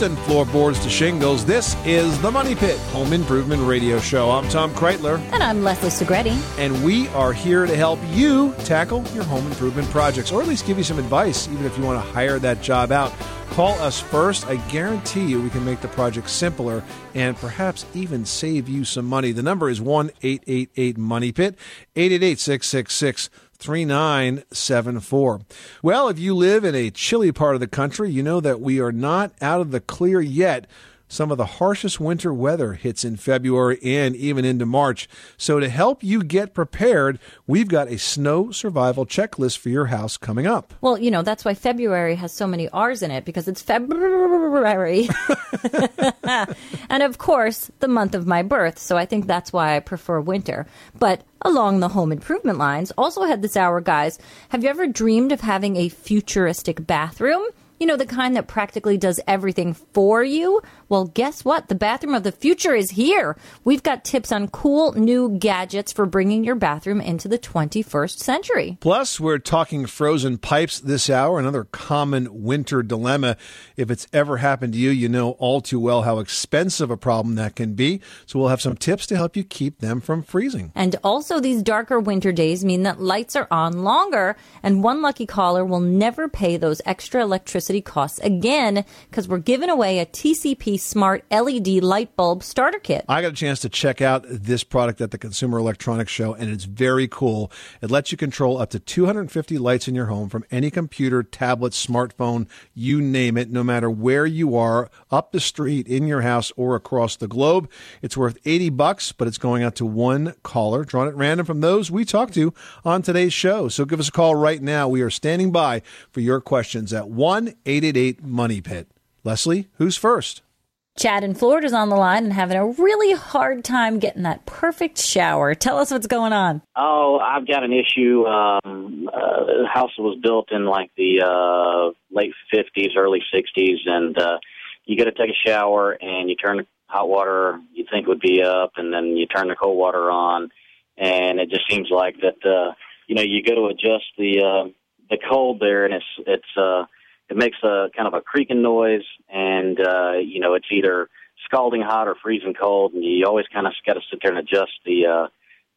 Coast floorboards to shingles, this is the Money Pit Home Improvement Radio Show. I'm Tom Kraeutler, And I'm Leslie Segrete. and we are here to help you tackle your home improvement projects, or at least give you some advice, even if you want to hire that job out. Call us first. I guarantee you we can make the project simpler and perhaps even save you some money. The number is 1 888 Money Pit, 888 666 3974. Well, if you live in a chilly part of the country, you know that we are not out of the clear yet. Some of the harshest winter weather hits in February and even into March. So, to help you get prepared, we've got a snow survival checklist for your house coming up. Well, you know, that's why February has so many R's in it because it's February. and of course, the month of my birth. So I think that's why I prefer winter. But along the home improvement lines, also had this hour, guys. Have you ever dreamed of having a futuristic bathroom? You know, the kind that practically does everything for you? Well, guess what? The bathroom of the future is here. We've got tips on cool new gadgets for bringing your bathroom into the 21st century. Plus, we're talking frozen pipes this hour, another common winter dilemma. If it's ever happened to you, you know all too well how expensive a problem that can be. So, we'll have some tips to help you keep them from freezing. And also, these darker winter days mean that lights are on longer, and one lucky caller will never pay those extra electricity costs again because we're giving away a TCP Smart LED light bulb starter kit. I got a chance to check out this product at the Consumer Electronics Show, and it's very cool. It lets you control up to 250 lights in your home from any computer, tablet, smartphone, you name it, no matter where you are, up the street, in your house, or across the globe. It's worth 80 bucks, but it's going out to one caller, drawn at random from those we talked to on today's show. So give us a call right now. We are standing by for your questions at 1 888 Money Pit. Leslie, who's first? Chad in Florida's on the line and having a really hard time getting that perfect shower. Tell us what's going on. Oh, I've got an issue. Um, uh, the house was built in like the uh, late 50s, early 60s, and uh, you go to take a shower and you turn the hot water you think would be up, and then you turn the cold water on, and it just seems like that. Uh, you know, you go to adjust the uh, the cold there, and it's it's uh, it makes a kind of a creaking noise, and uh, you know, it's either scalding hot or freezing cold, and you always kind of got to sit there and adjust the uh,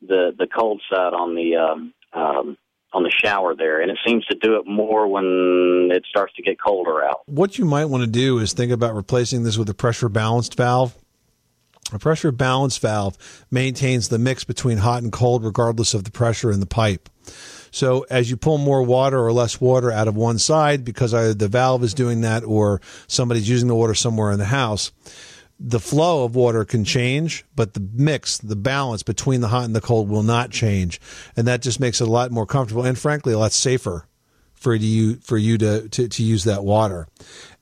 the the cold side on the um, um, on the shower there, and it seems to do it more when it starts to get colder out. What you might want to do is think about replacing this with a pressure balanced valve. A pressure balanced valve maintains the mix between hot and cold regardless of the pressure in the pipe. So as you pull more water or less water out of one side because either the valve is doing that or somebody's using the water somewhere in the house, the flow of water can change, but the mix, the balance between the hot and the cold will not change. And that just makes it a lot more comfortable and frankly a lot safer for you for you to, to, to use that water.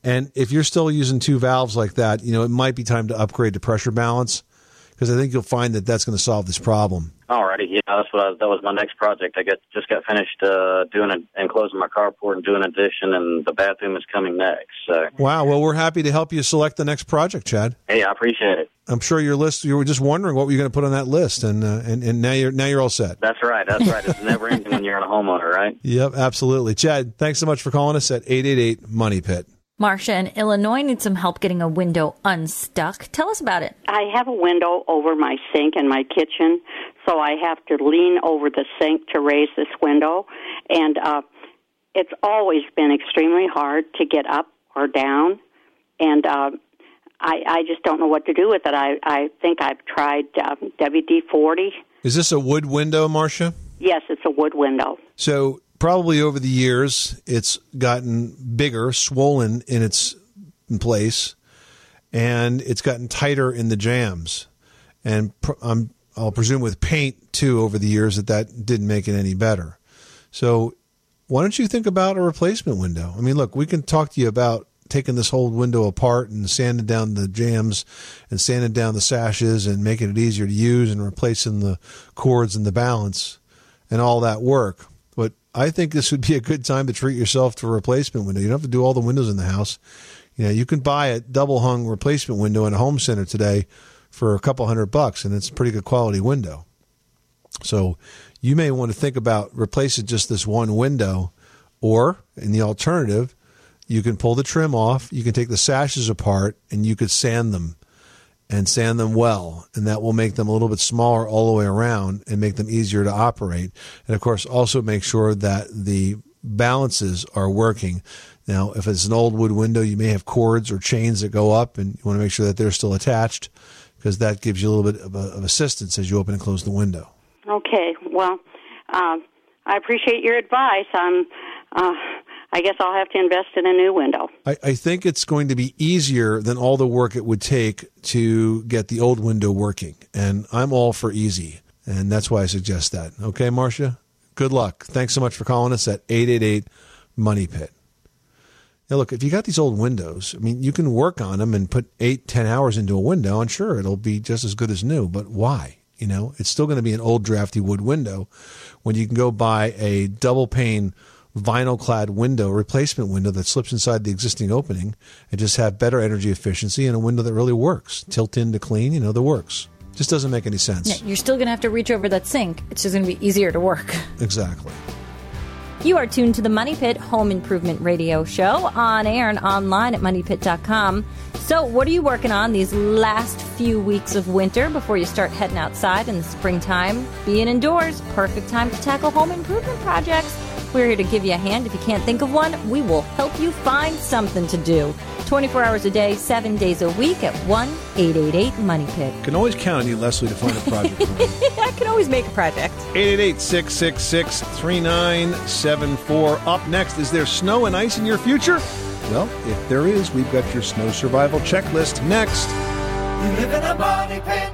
And if you're still using two valves like that, you know, it might be time to upgrade to pressure balance because I think you'll find that that's going to solve this problem. Alrighty, yeah, that's what I, that was my next project. I got just got finished uh, doing it and closing my carport and doing addition, and the bathroom is coming next. So, Wow. Well, we're happy to help you select the next project, Chad. hey, I appreciate it. I'm sure your list. You were just wondering what you're going to put on that list, and uh, and and now you're now you're all set. That's right. That's right. It's never ending when you're a homeowner, right? Yep, absolutely. Chad, thanks so much for calling us at 888 Money Pit. Marcia in Illinois needs some help getting a window unstuck. Tell us about it. I have a window over my sink in my kitchen, so I have to lean over the sink to raise this window, and uh, it's always been extremely hard to get up or down. And uh, I, I just don't know what to do with it. I, I think I've tried um, WD 40. Is this a wood window, Marcia? Yes, it's a wood window. So probably over the years, it's gotten bigger, swollen in its place, and it's gotten tighter in the jams. And pr- I'm, I'll presume with paint too over the years that that didn't make it any better. So why don't you think about a replacement window? I mean, look, we can talk to you about taking this whole window apart and sanding down the jams and sanding down the sashes and making it easier to use and replacing the cords and the balance and all that work. But I think this would be a good time to treat yourself to a replacement window. You don't have to do all the windows in the house. You know, you can buy a double hung replacement window in a home center today for a couple hundred bucks, and it's a pretty good quality window. So you may want to think about replacing just this one window, or in the alternative, you can pull the trim off, you can take the sashes apart, and you could sand them and sand them well, and that will make them a little bit smaller all the way around and make them easier to operate. And of course, also make sure that the balances are working. Now, if it's an old wood window, you may have cords or chains that go up, and you want to make sure that they're still attached because that gives you a little bit of, of assistance as you open and close the window. Okay, well, um, I appreciate your advice. I'm, uh, I guess I'll have to invest in a new window. I, I think it's going to be easier than all the work it would take to get the old window working. And I'm all for easy. And that's why I suggest that. Okay, Marcia? Good luck. Thanks so much for calling us at 888 Money Pit. Now, look, if you got these old windows, I mean, you can work on them and put eight, ten hours into a window, and sure, it'll be just as good as new. But why? You know, it's still going to be an old, drafty wood window when you can go buy a double pane vinyl clad window, replacement window that slips inside the existing opening and just have better energy efficiency and a window that really works. Tilt in to clean, you know, that works. Just doesn't make any sense. Yeah, you're still going to have to reach over that sink. It's just going to be easier to work. Exactly. You are tuned to the Money Pit Home Improvement Radio Show on air and online at moneypit.com. So, what are you working on these last few weeks of winter before you start heading outside in the springtime? Being indoors, perfect time to tackle home improvement projects. We're here to give you a hand. If you can't think of one, we will help you find something to do. 24 hours a day, 7 days a week at 1 888 Money Pit. Can always count on you, Leslie, to find a project. I can always make a project. 888 666 3974. Up next, is there snow and ice in your future? Well, if there is, we've got your snow survival checklist next. You live in a money pit.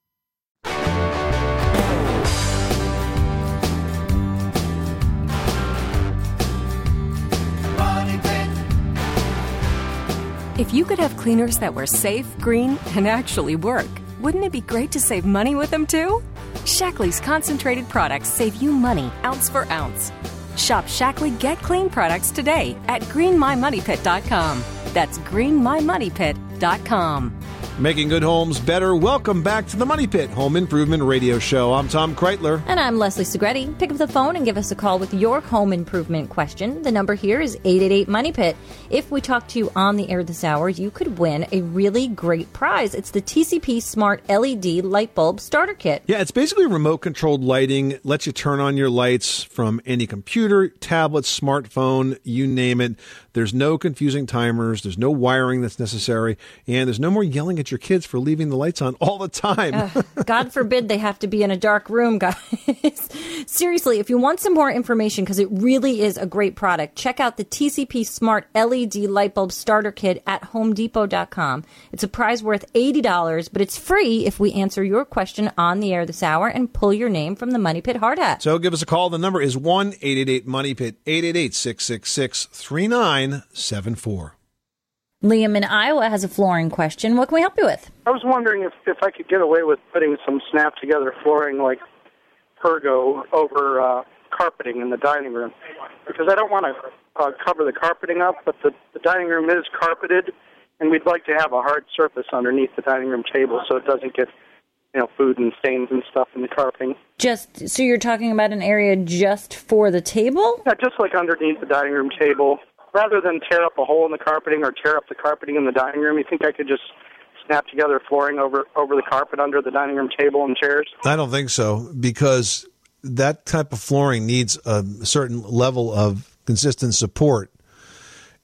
If you could have cleaners that were safe, green, and actually work, wouldn't it be great to save money with them too? Shaklee's concentrated products save you money ounce for ounce. Shop Shackley Get Clean products today at greenmymoneypit.com. That's greenmymoneypit.com. Making good homes better. Welcome back to the Money Pit Home Improvement Radio Show. I'm Tom Kraeutler. And I'm Leslie Segrete. Pick up the phone and give us a call with your home improvement question. The number here is 888 Money Pit. If we talk to you on the air this hour, you could win a really great prize. It's the TCP Smart LED Light Bulb Starter Kit. Yeah, it's basically remote controlled lighting. It lets you turn on your lights from any computer, tablet, smartphone, you name it. There's no confusing timers. There's no wiring that's necessary. And there's no more yelling at your kids for leaving the lights on all the time. God forbid they have to be in a dark room, guys. Seriously, if you want some more information, because it really is a great product, check out the TCP Smart LED Light Bulb Starter Kit at HomeDepot.com. It's a prize worth $80, but it's free if we answer your question on the air this hour and pull your name from the Money Pit Hard Hat. So give us a call. The number is 1 888 Money Pit, 888 666 3974. Liam in Iowa has a flooring question. What can we help you with? I was wondering if, if I could get away with putting some snap together flooring like Pergo over uh, carpeting in the dining room because I don't want to uh, cover the carpeting up, but the, the dining room is carpeted, and we'd like to have a hard surface underneath the dining room table so it doesn't get you know food and stains and stuff in the carpeting. Just so you're talking about an area just for the table? Yeah, just like underneath the dining room table. Rather than tear up a hole in the carpeting or tear up the carpeting in the dining room, you think I could just snap together flooring over over the carpet under the dining room table and chairs? I don't think so because that type of flooring needs a certain level of consistent support.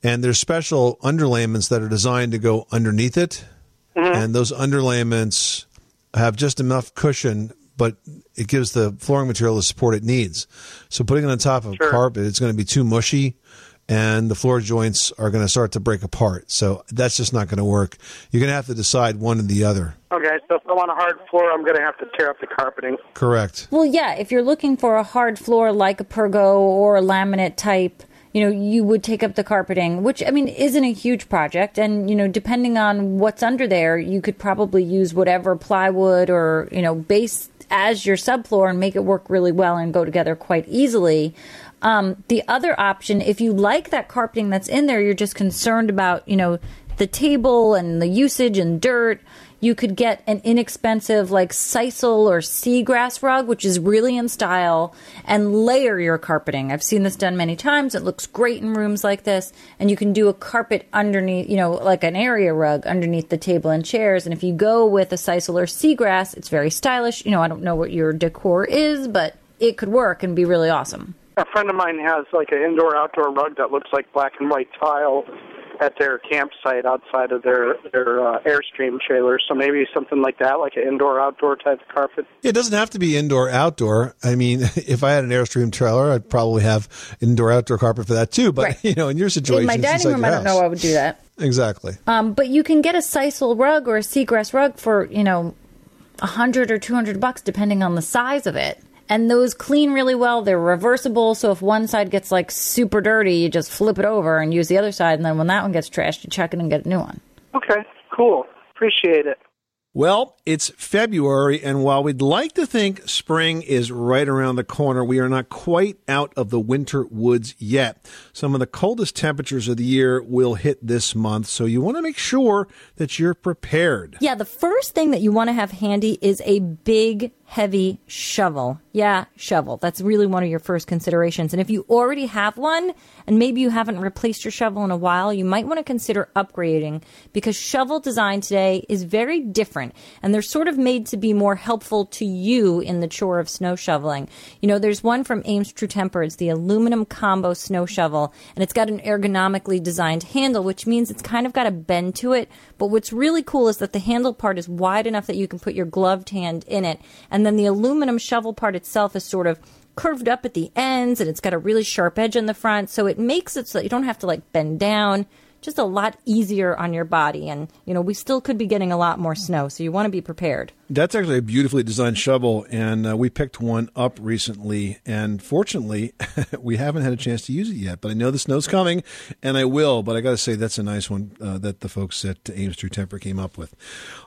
And there's special underlayments that are designed to go underneath it. Mm-hmm. And those underlayments have just enough cushion, but it gives the flooring material the support it needs. So putting it on top of carpet, it's going to be too mushy and the floor joints are going to start to break apart. So that's just not going to work. You're going to have to decide one or the other. Okay, so if I want a hard floor, I'm going to have to tear up the carpeting. Correct. Well, yeah, if you're looking for a hard floor like a pergo or a laminate type, you know, you would take up the carpeting, which I mean isn't a huge project and you know, depending on what's under there, you could probably use whatever plywood or, you know, base as your subfloor and make it work really well and go together quite easily. Um, the other option, if you like that carpeting that's in there, you're just concerned about, you know, the table and the usage and dirt, you could get an inexpensive like sisal or seagrass rug, which is really in style, and layer your carpeting. I've seen this done many times. It looks great in rooms like this, and you can do a carpet underneath, you know, like an area rug underneath the table and chairs. And if you go with a sisal or seagrass, it's very stylish. You know, I don't know what your decor is, but it could work and be really awesome. A friend of mine has like an indoor outdoor rug that looks like black and white tile at their campsite outside of their their uh, airstream trailer. So maybe something like that, like an indoor outdoor type of carpet. It doesn't have to be indoor outdoor. I mean, if I had an Airstream trailer, I'd probably have indoor outdoor carpet for that too. But Right. you know, in your situation, in my dining room, your I don't know house. I would do that. Exactly. Um, but you can get a sisal rug or a seagrass rug for you know a hundred or two hundred bucks, depending on the size of it. And those clean really well. They're reversible, so if one side gets like super dirty, you just flip it over and use the other side. And then when that one gets trashed, you check it and get a new one. Okay, cool. Appreciate it. Well, it's February, and while we'd like to think spring is right around the corner, we are not quite out of the winter woods yet. Some of the coldest temperatures of the year will hit this month, so you want to make sure that you're prepared. Yeah, the first thing that you want to have handy is a big, heavy shovel. Yeah, shovel. That's really one of your first considerations. And if you already have one, and maybe you haven't replaced your shovel in a while, you might want to consider upgrading because shovel design today is very different and they're sort of made to be more helpful to you in the chore of snow shoveling. You know, there's one from Ames True Temper. It's the aluminum combo snow shovel and it's got an ergonomically designed handle, which means it's kind of got a bend to it. But what's really cool is that the handle part is wide enough that you can put your gloved hand in it. And then the aluminum shovel part itself is sort of curved up at the ends and it's got a really sharp edge in the front. So it makes it so that you don't have to like bend down. Just a lot easier on your body. And, you know, we still could be getting a lot more snow. So you want to be prepared. That's actually a beautifully designed shovel, and uh, we picked one up recently. And fortunately, we haven't had a chance to use it yet. But I know the snow's coming, and I will. But I got to say, that's a nice one uh, that the folks at Ames True Temper came up with.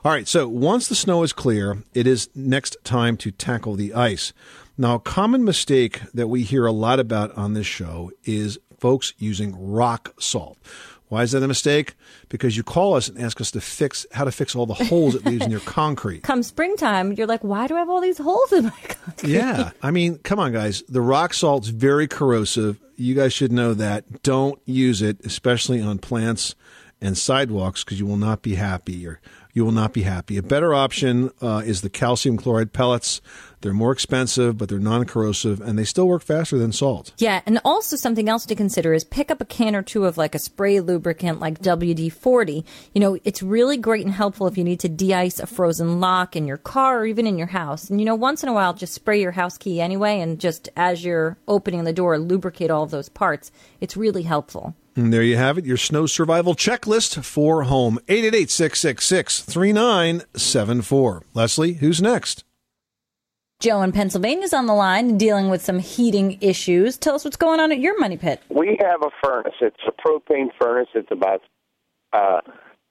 All right, so once the snow is clear, it is next time to tackle the ice. Now, a common mistake that we hear a lot about on this show is folks using rock salt. Why is that a mistake? Because you call us and ask us to fix how to fix all the holes it leaves in your concrete. Come springtime, you're like, why do I have all these holes in my concrete? Yeah. I mean, come on, guys. The rock salt's very corrosive. You guys should know that. Don't use it, especially on plants and sidewalks, because you will not be happy or you will not be happy. A better option uh, is the calcium chloride pellets. They're more expensive, but they're non corrosive and they still work faster than salt. Yeah, and also something else to consider is pick up a can or two of like a spray lubricant like WD 40. You know, it's really great and helpful if you need to de ice a frozen lock in your car or even in your house. And you know, once in a while, just spray your house key anyway, and just as you're opening the door, lubricate all those parts. It's really helpful. And there you have it, your snow survival checklist for home. 888 666 3974. Leslie, who's next? Joe in Pennsylvania's on the line dealing with some heating issues. Tell us what's going on at your money pit. We have a furnace. It's a propane furnace. It's about uh,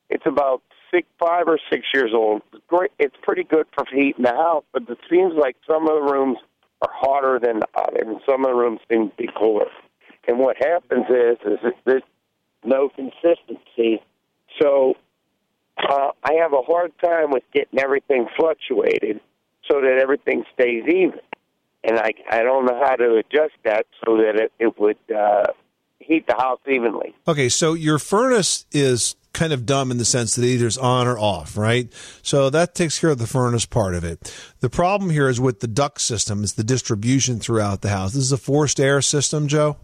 it's about six, five or six years old. It's great. It's pretty good for heating the house, but it seems like some of the rooms are hotter than others, and some of the rooms seem to be cooler. And what happens is, is there's no consistency. So uh, I have a hard time with getting everything fluctuated so that everything stays even. And I I don't know how to adjust that so that it, it would uh, heat the house evenly. Okay, so your furnace is kind of dumb in the sense that it either it's on or off, right? So that takes care of the furnace part of it. The problem here is with the duct system, is the distribution throughout the house. This is a forced air system, Joe?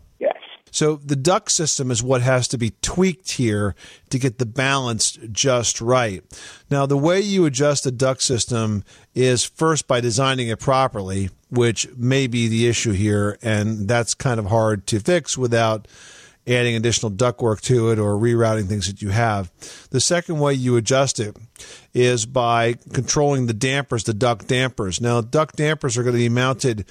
So the duct system is what has to be tweaked here to get the balance just right. Now, the way you adjust a duct system is first by designing it properly, which may be the issue here, and that's kind of hard to fix without adding additional ductwork to it or rerouting things that you have. The second way you adjust it is by controlling the dampers, the duct dampers. Now, duct dampers are going to be mounted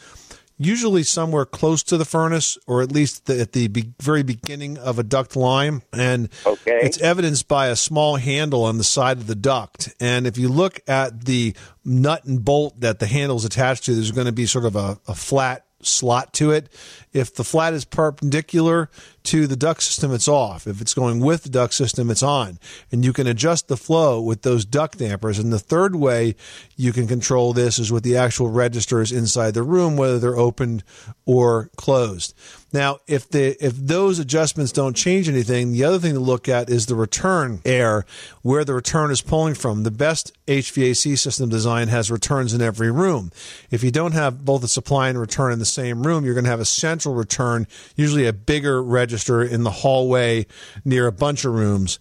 usually somewhere close to the furnace or at least the, at the be- very beginning of a duct line and Okay. it's evidenced by a small handle on the side of the duct and if you look at the nut and bolt that the handle is attached to there's going to be sort of a, a flat slot to it. If the flat is perpendicular to the duct system it's off. If it's going with the duct system it's on. And you can adjust the flow with those duct dampers. And the third way you can control this is with the actual registers inside the room whether they're opened or closed now if the if those adjustments don't change anything the other thing to look at is the return air where the return is pulling from. The best HVAC system design has returns in every room. If you don't have both a supply and return in the same room you're going to have a central return usually a bigger register in the hallway near a bunch of rooms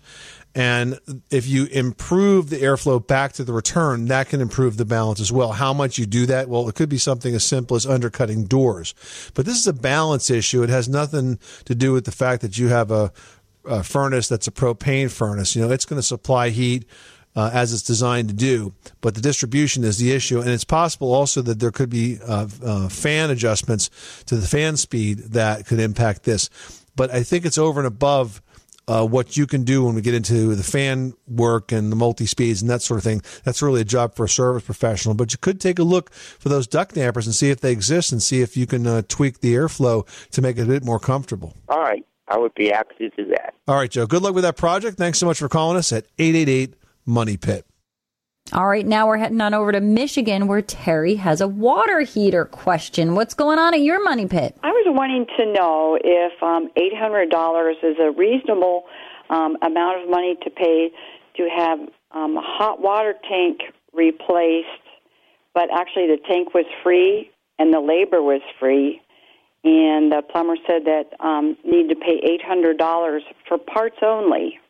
and if you improve the airflow back to the return, that can improve the balance as well. How much you do that? Well, it could be something as simple as undercutting doors. But this is a balance issue. It has nothing to do with the fact that you have a, a furnace that's a propane furnace. You know, it's going to supply heat. Uh, as it's designed to do, but the distribution is the issue, and it's possible also that there could be uh, uh, fan adjustments to the fan speed that could impact this. But I think it's over and above uh, what you can do when we get into the fan work and the multi speeds and that sort of thing. That's really a job for a service professional. But you could take a look for those duct dampers and see if they exist and see if you can uh, tweak the airflow to make it a bit more comfortable. All right. I would be happy to do that. All right, Joe. Good luck with that project. Thanks so much for calling us at 888 Money Pit. All right, now we're heading on over to Michigan where Terry has a water heater question. What's going on at your money pit? I was wanting to know if um, $800 is a reasonable um, amount of money to pay to have um, a hot water tank replaced, but actually the tank was free and the labor was free. And the plumber said that um, need to pay $800 for parts only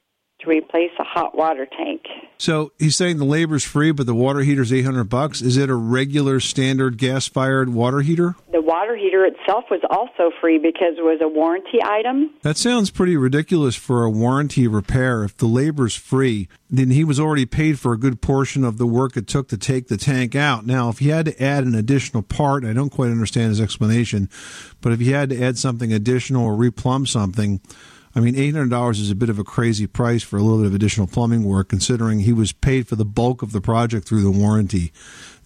to replace a hot water tank. So he's saying the labor's free, but the water heater's eight hundred bucks. Is it a regular standard gas fired water heater? The water heater itself was also free because it was a warranty item. That sounds pretty ridiculous for a warranty repair. If the labor's free, then he was already paid for a good portion of the work it took to take the tank out. Now, if he had to add an additional part, I don't quite understand his explanation, but if he had to add something additional or replumb something, I mean, eight hundred dollars is a bit of a crazy price for a little bit of additional plumbing work, considering he was paid for the bulk of the project through the warranty.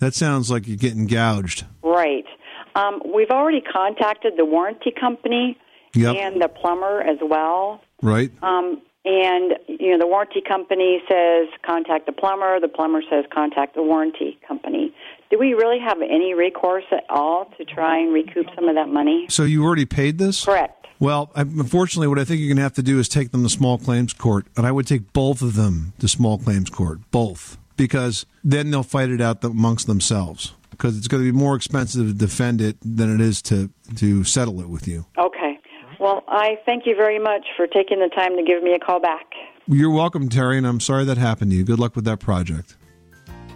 That sounds like you're getting gouged. Right. Um, we've already contacted the warranty company Yep. and the plumber as well. Right. Um, and you know, the warranty company says contact the plumber. The plumber says contact the warranty company. Do we really have any recourse at all to try and recoup some of that money? So you already paid this? Correct. Well, unfortunately, what I think you're going to have to do is take them to small claims court, and I would take both of them to small claims court, both, because then they'll fight it out amongst themselves. Because it's going to be more expensive to defend it than it is to to settle it with you. Okay. Well, I thank you very much for taking the time to give me a call back. You're welcome, Terry, and I'm sorry that happened to you. Good luck with that project.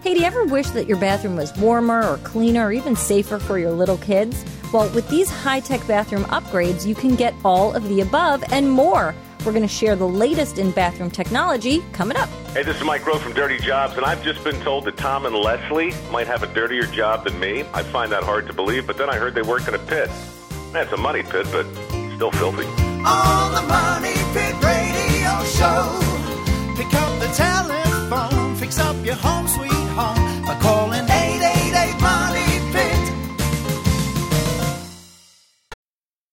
Hey, do you ever wish that your bathroom was warmer or cleaner or even safer for your little kids? Well, with these high tech bathroom upgrades, you can get all of the above and more. We're going to share the latest in bathroom technology coming up. Hey, this is Mike Rowe from Dirty Jobs, and I've just been told that Tom and Leslie might have a dirtier job than me. I find that hard to believe, but then I heard they work in a pit. That's a money pit, but still filthy. On the Money Pit Radio Show. Pick up the telephone, fix up your home sweet home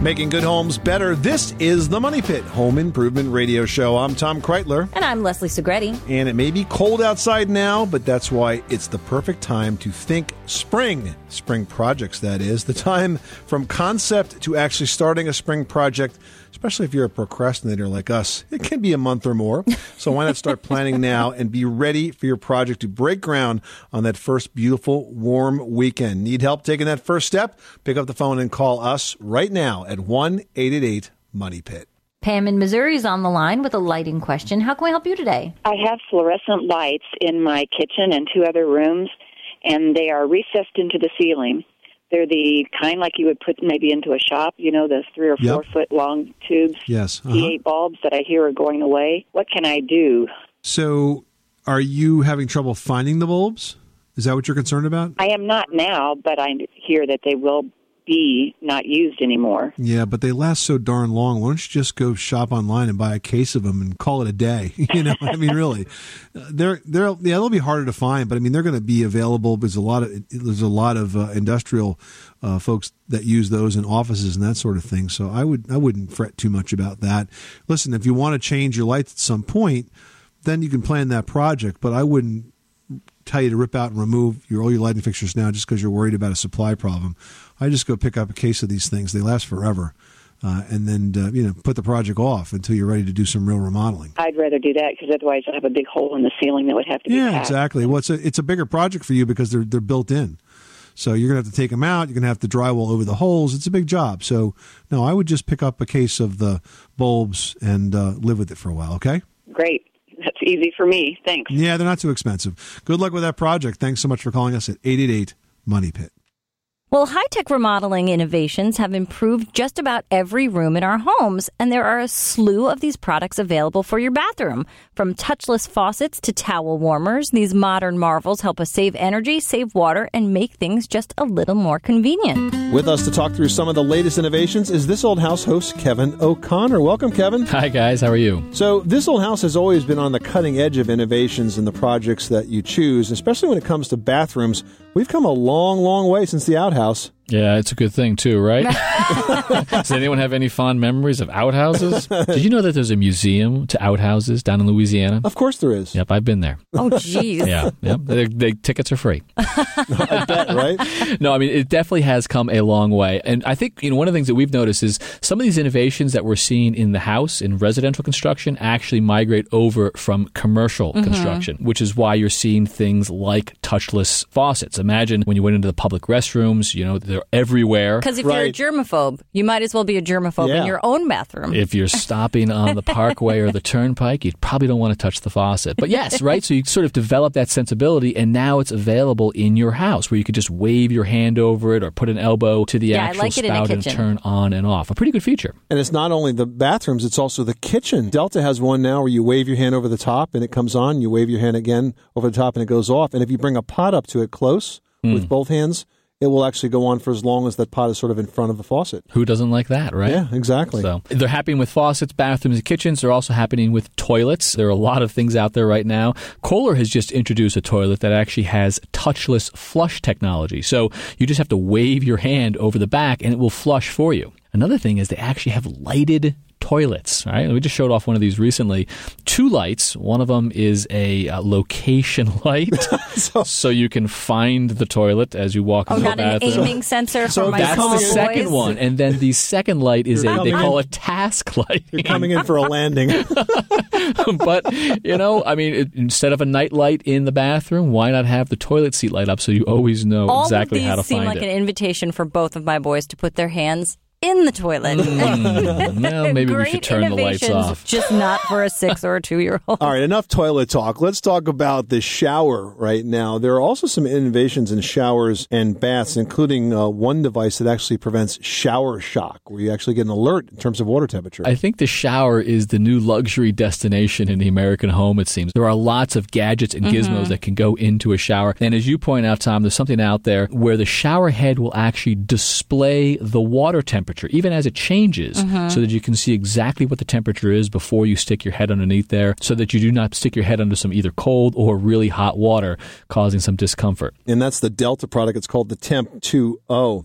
Making good homes better. This is the Money Pit Home Improvement Radio Show. I'm Tom Kraeutler. And I'm Leslie Segrete. And it may be cold outside now, but that's why it's the perfect time to think spring. Spring projects, that is. The time from concept to actually starting a spring project, especially if you're a procrastinator like us, it can be a month or more. So why not start planning now and be ready for your project to break ground on that first beautiful, warm weekend? Need help taking that first step? Pick up the phone and call us right now at 1 888 Money Pit. Pam in Missouri is on the line with a lighting question. How can we help you today? I have fluorescent lights in my kitchen and two other rooms, and they are recessed into the ceiling. They're the kind like you would put maybe into a shop, you know, the three or Yep. four foot long tubes, Yes. uh-huh. T8 bulbs that I hear are going away. What can I do? So, are you having trouble finding the bulbs? Is that what you're concerned about? I am not now, but I hear that they will be not used anymore. Yeah, but they last so darn long. Why don't you just go shop online and buy a case of them and call it a day? you know, I mean, really, Uh, they're they're yeah, they'll be harder to find, but I mean, they're going to be available. There's a lot of there's a lot of uh, industrial uh, folks that use those in offices and that sort of thing. So I would I wouldn't fret too much about that. Listen, if you want to change your lights at some point, then you can plan that project. But I wouldn't tell you to rip out and remove your all your lighting fixtures now just because you're worried about a supply problem. I just go pick up a case of these things. They last forever. uh, and then uh, you know put the project off until you're ready to do some real remodeling. I'd rather do that because otherwise I have a big hole in the ceiling that would have to be Yeah, patched. exactly. Well, it's a it's a bigger project for you because they're they're built in. So you're gonna have to take them out. You're gonna have to drywall over the holes. It's a big job. So no, I would just pick up a case of the bulbs and uh, live with it for a while. Okay. Great. That's easy for me. Thanks. Yeah, they're not too expensive. Good luck with that project. Thanks so much for calling us at eight eight eight Money Pit. Well, high tech remodeling innovations have improved just about every room in our homes, and there are a slew of these products available for your bathroom. From touchless faucets to towel warmers, these modern marvels help us save energy, save water, and make things just a little more convenient. With us to talk through some of the latest innovations is this old house host, Kevin O'Connor. Welcome, Kevin. Hi, guys. How are you? So, this old house has always been on the cutting edge of innovations in the projects that you choose, especially when it comes to bathrooms. We've come a long, long way since the outhouse house. Yeah, it's a good thing too, right? Does anyone have any fond memories of outhouses? Did you know that there's a museum to outhouses down in Louisiana? Of course there is. Yep, I've been there. Oh, jeez. Yeah, yep. They, they, tickets are free. I bet, right? No, I mean it definitely has come a long way, and I think you know one of the things that we've noticed is some of these innovations that we're seeing in the house in residential construction actually migrate over from commercial Mhm. construction, which is why you're seeing things like touchless faucets. Imagine when you went into the public restrooms, you know they're everywhere. Because if you're a germaphobe, you might as well be a germaphobe Yeah. in your own bathroom. If you're stopping on the parkway or the turnpike, you probably don't want to touch the faucet. But yes, right? So you sort of develop that sensibility, and now it's available in your house where you could just wave your hand over it or put an elbow to the Yeah, actual like it in a spout and turn on and off. A pretty good feature. And it's not only the bathrooms, it's also the kitchen. Delta has one now where you wave your hand over the top and it comes on. You wave your hand again over the top and it goes off. And if you bring a pot up to it close Hmm. with both hands, it will actually go on for as long as that pot is sort of in front of the faucet. Who doesn't like that, right? Yeah, exactly. So they're happening with faucets, bathrooms, and kitchens. They're also happening with toilets. There are a lot of things out there right now. Kohler has just introduced a toilet that actually has touchless flush technology. So you just have to wave your hand over the back and it will flush for you. Another thing is they actually have lighted toilets. All right, we just showed off one of these recently. Two lights. One of them is a uh, location light, so, you can find the toilet as you walk Oh, into not the an aiming sensor for So my that's small the second boys? one, and then the second light is You're a they call in. it task light. You're coming in for a landing. but you know, I mean, it, instead of a night light in the bathroom, why not have the toilet seat light up so you always know All exactly of these how to seem find like it? Seemed like an invitation for both of my boys to put their hands in the toilet. Mm, well, maybe we should turn the lights off. Just not for a six or a two year old. All right, enough toilet talk. Let's talk about the shower right now. There are also some innovations in showers and baths, including uh, one device that actually prevents shower shock, where you actually get an alert in terms of water temperature. I think the shower is the new luxury destination in the American home, it seems. There are lots of gadgets and gizmos Mhm. that can go into a shower. And as you point out, Tom, there's something out there where the shower head will actually display the water temperature, even as it changes, Mhm. so that you can see exactly what the temperature is before you stick your head underneath there, so that you do not stick your head under some either cold or really hot water, causing some discomfort. and that's the Delta product. It's called the Temp2O.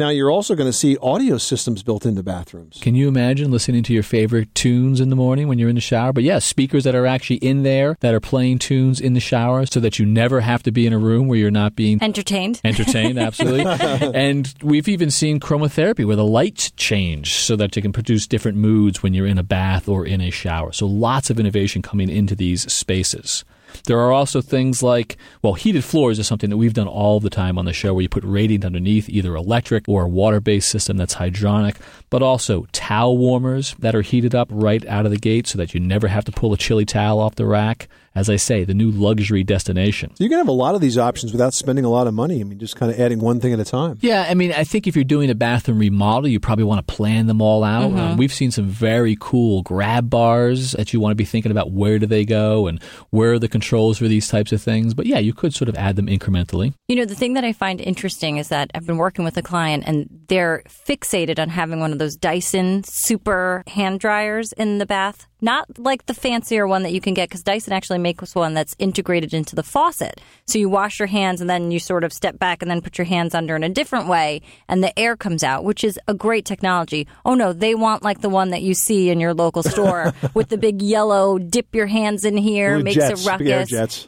Now, you're also going to see audio systems built into bathrooms. Can you imagine listening to your favorite tunes in the morning when you're in the shower? But yes, speakers that are actually in there that are playing tunes in the shower so that you never have to be in a room where you're not being Entertained. entertained, absolutely. and we've even seen chromotherapy where the lights change so that you can produce different moods when you're in a bath or in a shower. So lots of innovation coming into these spaces. There are also things like, well, heated floors is something that we've done all the time on the show where you put radiant underneath, either electric or a water based system that's hydronic, but also towel warmers that are heated up right out of the gate so that you never have to pull a chilly towel off the rack. As I say, the new luxury destination. So you can have a lot of these options without spending a lot of money. I mean, just kind of adding one thing at a time. Yeah, I mean, I think if you're doing a bathroom remodel, you probably want to plan them all out. Mhm. Um, we've seen some very cool grab bars that you want to be thinking about where do they go and where are the controls for these types of things. But yeah, you could sort of add them incrementally. You know, the thing that I find interesting is that I've been working with a client and they're fixated on having one of those Dyson super hand dryers in the bath. Not like the fancier one that you can get because Dyson actually makes one that's integrated into the faucet. So you wash your hands and then you sort of step back and then put your hands under in a different way and the air comes out, which is a great technology. Oh no, they want like the one that you see in your local store with the big yellow dip your hands in here, makes jets, a ruckus.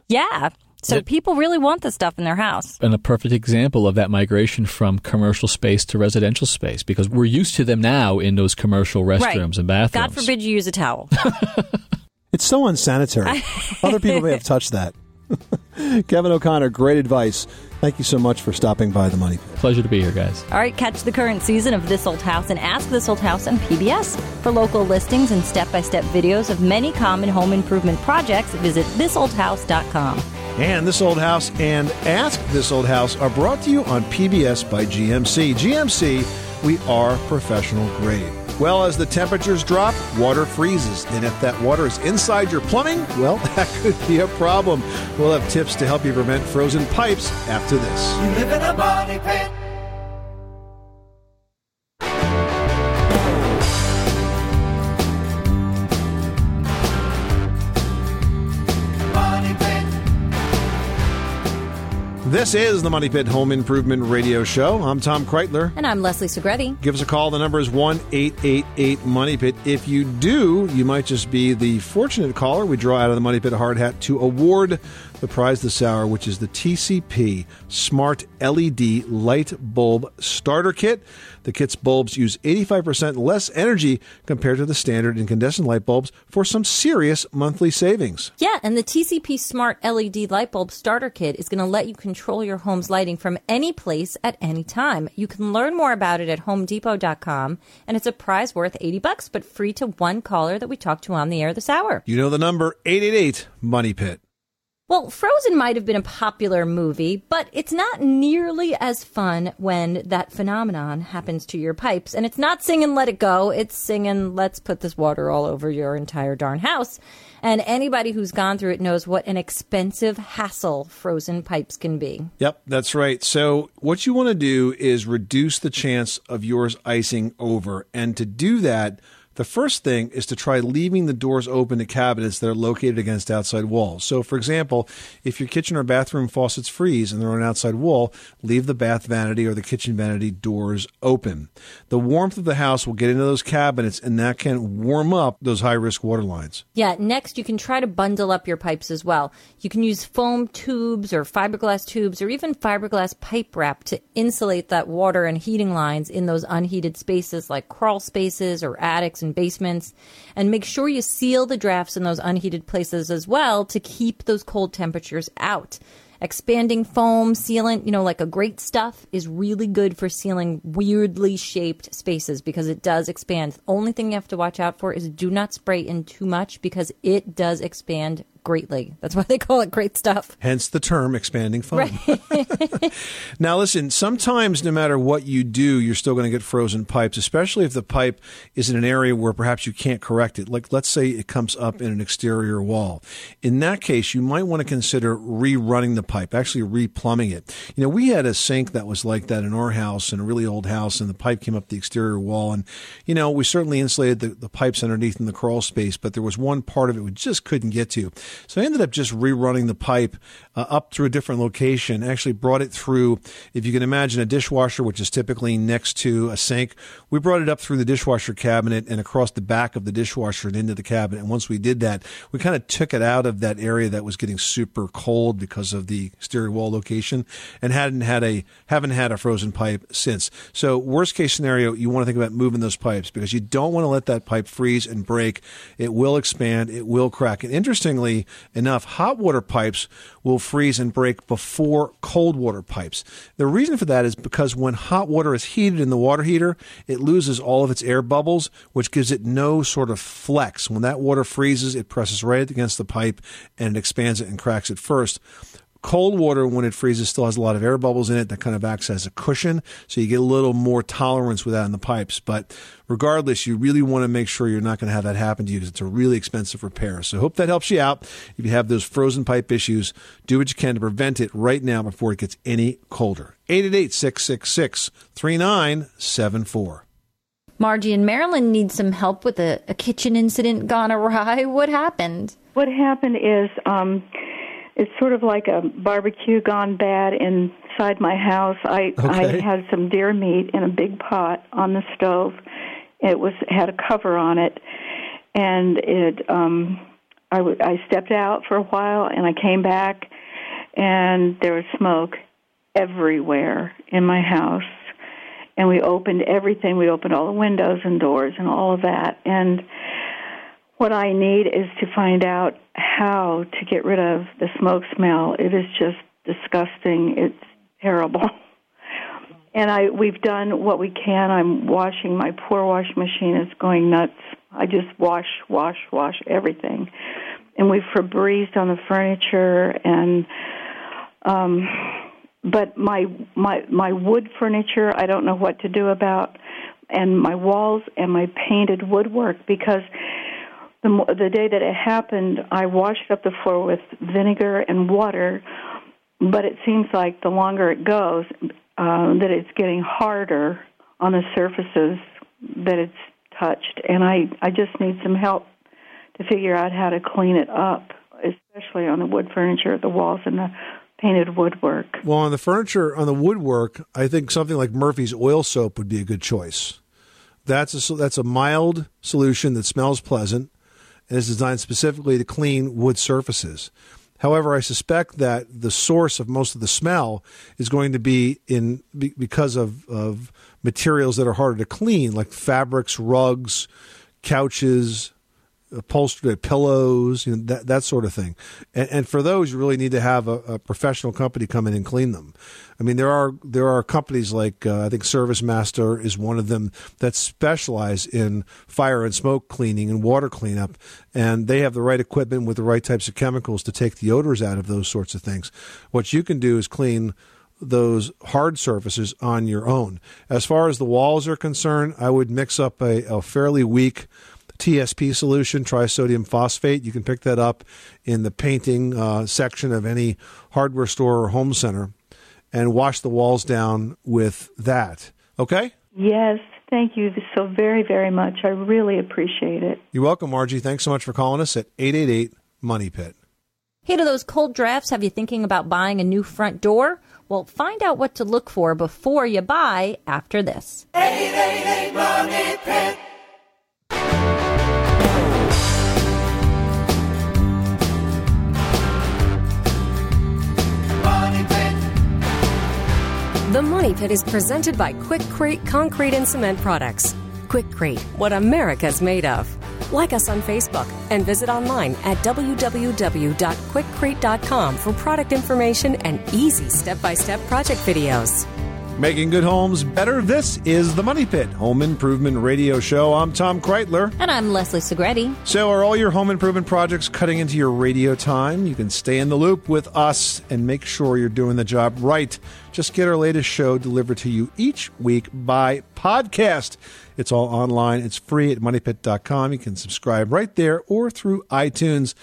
Yeah. So Yep. people really want this stuff in their house. and a perfect example of that migration from commercial space to residential space because we're used to them now in those commercial restrooms right. and bathrooms. God forbid you use a towel. It's so unsanitary. Other people may have touched that. Kevin O'Connor, great advice. Thank you so much for stopping by the Money Pit. Pleasure to be here, guys. All right, catch the current season of This Old House and Ask This Old House on PBS. For local listings and step by step videos of many common home improvement projects, visit thisoldhouse.com. And This Old House and Ask This Old House are brought to you on PBS by GMC. GMC, we are professional grade. Well, as the temperatures drop, water freezes. And if that water is inside your plumbing, well, that could be a problem. We'll have tips to help you prevent frozen pipes after this. This is the Money Pit Home Improvement Radio Show. I'm Tom Kraeutler. And I'm Leslie Segrete. Give us a call. The number is 1 888 Money Pit. If you do, you might just be the fortunate caller. We draw out of the Money Pit hard hat to award the prize this hour, which is the TCP Smart LED Light Bulb Starter Kit. The kit's bulbs use 85% less energy compared to the standard incandescent light bulbs for some serious monthly savings. Yeah, and the TCP Smart LED Light Bulb Starter Kit is going to let you control your home's lighting from any place at any time. You can learn more about it at homedepot.com, and it's a prize worth 80 bucks, but free to one caller that we talked to on the air this hour. You know the number 888 Money Pit. Well, Frozen might have been a popular movie, but it's not nearly as fun when that phenomenon happens to your pipes. And it's not singing Let It Go, it's singing Let's Put This Water All Over Your Entire Darn House. And anybody who's gone through it knows what an expensive hassle frozen pipes can be. Yep, that's right. So, what you want to do is reduce the chance of yours icing over. And to do that, the first thing is to try leaving the doors open to cabinets that are located against outside walls. So, for example, if your kitchen or bathroom faucets freeze and they're on an outside wall, leave the bath vanity or the kitchen vanity doors open. The warmth of the house will get into those cabinets and that can warm up those high risk water lines. Yeah, next you can try to bundle up your pipes as well. You can use foam tubes or fiberglass tubes or even fiberglass pipe wrap to insulate that water and heating lines in those unheated spaces like crawl spaces or attics and basements. And make sure you seal the drafts in those unheated places as well to keep those cold temperatures out. Expanding foam sealant, you know, like a great stuff, is really good for sealing weirdly shaped spaces because it does expand. The only thing you have to watch out for is do not spray in too much because it does expand greatly. That's why they call it great stuff. Hence the term expanding foam. now, listen, sometimes no matter what you do, you're still going to get frozen pipes, especially if the pipe is in an area where perhaps you can't correct it. Like, let's say it comes up in an exterior wall. In that case, you might want to consider rerunning the pipe, actually replumbing it. You know, we had a sink that was like that in our house, in a really old house, and the pipe came up the exterior wall. And, you know, we certainly insulated the, the pipes underneath in the crawl space, but there was one part of it we just couldn't get to. So I ended up just rerunning the pipe uh, up through a different location, actually brought it through, if you can imagine a dishwasher, which is typically next to a sink, we brought it up through the dishwasher cabinet and across the back of the dishwasher and into the cabinet. And once we did that, we kind of took it out of that area that was getting super cold because of the exterior wall location and hadn't had a, haven't had a frozen pipe since. So worst case scenario, you want to think about moving those pipes because you don't want to let that pipe freeze and break. It will expand. It will crack. And interestingly enough, hot water pipes will freeze and break before cold water pipes. The reason for that is because when hot water is heated in the water heater, it loses all of its air bubbles, which gives it no sort of flex. When that water freezes, it presses right against the pipe and it expands it and cracks it first. Cold water, when it freezes, still has a lot of air bubbles in it that kind of acts as a cushion. So you get a little more tolerance with that in the pipes. But regardless, you really want to make sure you're not going to have that happen to you because it's a really expensive repair. So hope that helps you out. If you have those frozen pipe issues, do what you can to prevent it right now before it gets any colder. 888 666 3974. Margie in Maryland needs some help with a, a kitchen incident gone awry. What happened? What happened is um, it's sort of like a barbecue gone bad inside my house. I Okay. I had some deer meat in a big pot on the stove. It was had a cover on it, and it um, I w- I stepped out for a while and I came back, and there was smoke everywhere in my house. And we opened everything. We opened all the windows and doors and all of that. And what I need is to find out how to get rid of the smoke smell. It is just disgusting. It's terrible. And I we've done what we can. I'm washing my poor washing machine is going nuts. I just wash, wash, wash everything. And we've Febrezed on the furniture and um but my my my wood furniture I don't know what to do about and my walls and my painted woodwork because the the day that it happened I washed up the floor with vinegar and water but it seems like the longer it goes uh, that it's getting harder on the surfaces that it's touched and I I just need some help to figure out how to clean it up especially on the wood furniture the walls and the painted woodwork Well, on the furniture, on the woodwork, I think something like Murphy's oil soap would be a good choice. That's a that's a mild solution that smells pleasant and is designed specifically to clean wood surfaces. However, I suspect that the source of most of the smell is going to be in because of, of materials that are harder to clean, like fabrics, rugs, couches, upholstered pillows, you know, that that sort of thing. And, and for those, you really need to have a, a professional company come in and clean them. I mean, there are there are companies like uh, I think Service Master is one of them that specialize in fire and smoke cleaning and water cleanup, and they have the right equipment with the right types of chemicals to take the odors out of those sorts of things. What you can do is clean those hard surfaces on your own. As far as the walls are concerned, I would mix up a, a fairly weak TSP solution, trisodium phosphate. You can pick that up in the painting uh, section of any hardware store or home center and wash the walls down with that. Okay? Yes, thank you so very, very much. I really appreciate it. You're welcome, Margie. Thanks so much for calling us at 888 Money Pit. Hey, do those cold drafts have you thinking about buying a new front door? Well, find out what to look for before you buy after this. 888 Money Pit. The Money Pit is presented by Quikrete Concrete and Cement Products. Quikrete, what America's made of. Like us on Facebook and visit online at www.quikrete.com for product information and easy step by step project videos. Making good homes better. This is the Money Pit Home Improvement Radio Show. I'm Tom Kraeutler. And I'm Leslie Segrete. So, are all your home improvement projects cutting into your radio time? You can stay in the loop with us and make sure you're doing the job right. Just get our latest show delivered to you each week by podcast. It's all online. It's free at moneypit.com. You can subscribe right there or through iTunes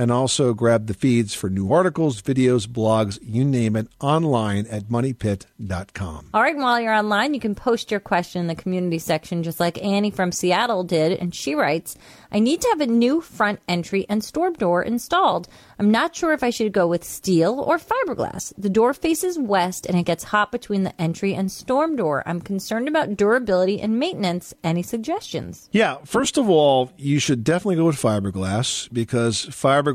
and also grab the feeds for new articles, videos, blogs, you name it, online at moneypit.com. All right, and while you're online, you can post your question in the community section, just like Annie from Seattle did. And she writes, I need to have a new front entry and storm door installed. I'm not sure if I should go with steel or fiberglass. The door faces west and it gets hot between the entry and storm door. I'm concerned about durability and maintenance. Any suggestions? Yeah, first of all, you should definitely go with fiberglass because fiberglass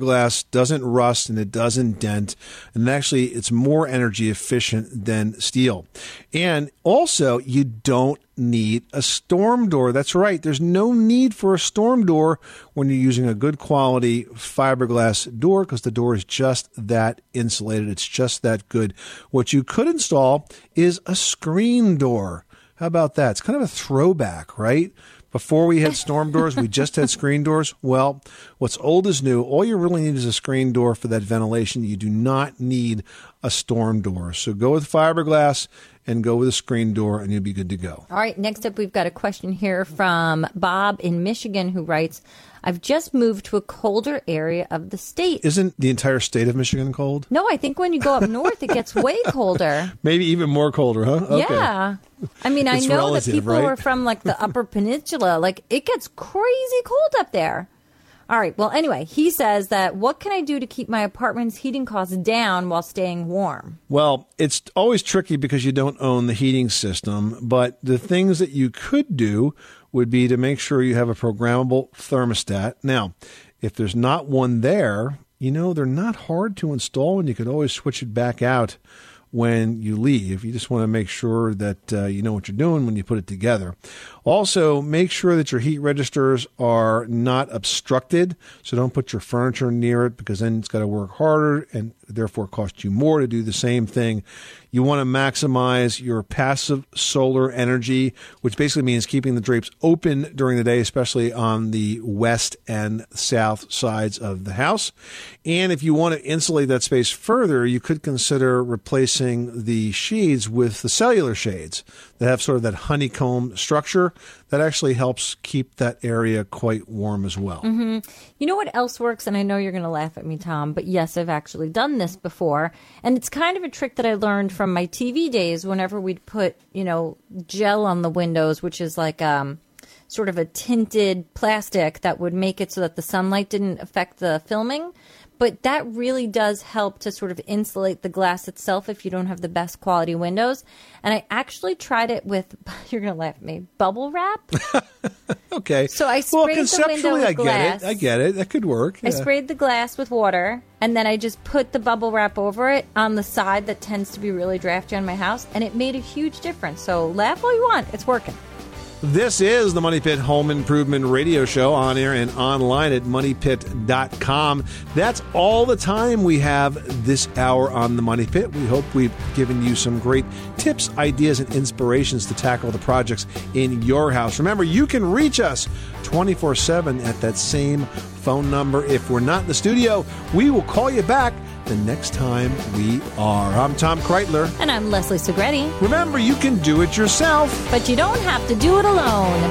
doesn't rust and it doesn't dent, and actually it's more energy efficient than steel. And also, you don't need a storm door. That's right. There's no need for a storm door when you're using a good quality fiberglass door because the door is just that insulated. It's just that good. What you could install is a screen door. How about that? It's kind of a throwback, right? Before we had storm doors, we just had screen doors. Well, what's old is new. All you really need is a screen door for that ventilation. You do not need a storm door. So go with fiberglass and go with a screen door, and you'll be good to go. All right, next up, we've got a question here from Bob in Michigan who writes I've just moved to a colder area of the state. Isn't the entire state of Michigan cold? No, I think when you go up north, it gets way colder. Maybe even more colder, huh? Okay. Yeah. I mean, I know relative, that people right? who are from like the upper peninsula, like it gets crazy cold up there. All right. Well, anyway, he says that what can I do to keep my apartment's heating costs down while staying warm? Well, it's always tricky because you don't own the heating system, but the things that you could do would be to make sure you have a programmable thermostat. Now, if there's not one there, you know, they're not hard to install and you could always switch it back out when you leave. You just want to make sure that uh, you know what you're doing when you put it together. Also, make sure that your heat registers are not obstructed. So don't put your furniture near it because then it's got to work harder and therefore cost you more to do the same thing. You want to maximize your passive solar energy, which basically means keeping the drapes open during the day, especially on the west and south sides of the house. And if you want to insulate that space further, you could consider replacing the shades with the cellular shades that have sort of that honeycomb structure that actually helps keep that area quite warm as well. hmm You know what else works? And I know you're going to laugh at me, Tom, but yes, I've actually done this before. And it's kind of a trick that I learned from my TV days whenever we'd put, you know, gel on the windows, which is like, um, sort of a tinted plastic that would make it so that the sunlight didn't affect the filming. But that really does help to sort of insulate the glass itself if you don't have the best quality windows. And I actually tried it with, you're going to laugh at me, bubble wrap. Okay. So I well, sprayed the window conceptually, with I get glass. it. I get it. That could work. I sprayed the glass with water and then I just put the bubble wrap over it on the side that tends to be really drafty on my house and it made a huge difference. So laugh all you want, it's working. This is the Money Pit Home Improvement Radio Show on air and online at moneypit.com. That's all the time we have this hour on the Money Pit. We hope we've given you some great tips, ideas, and inspirations to tackle the projects in your house. Remember, you can reach us 24 7 at that same phone number. If we're not in the studio, we will call you back the next time we are. I'm Tom Kraeutler. And I'm Leslie Segrete. Remember, you can do it yourself. But you don't have to do it alone.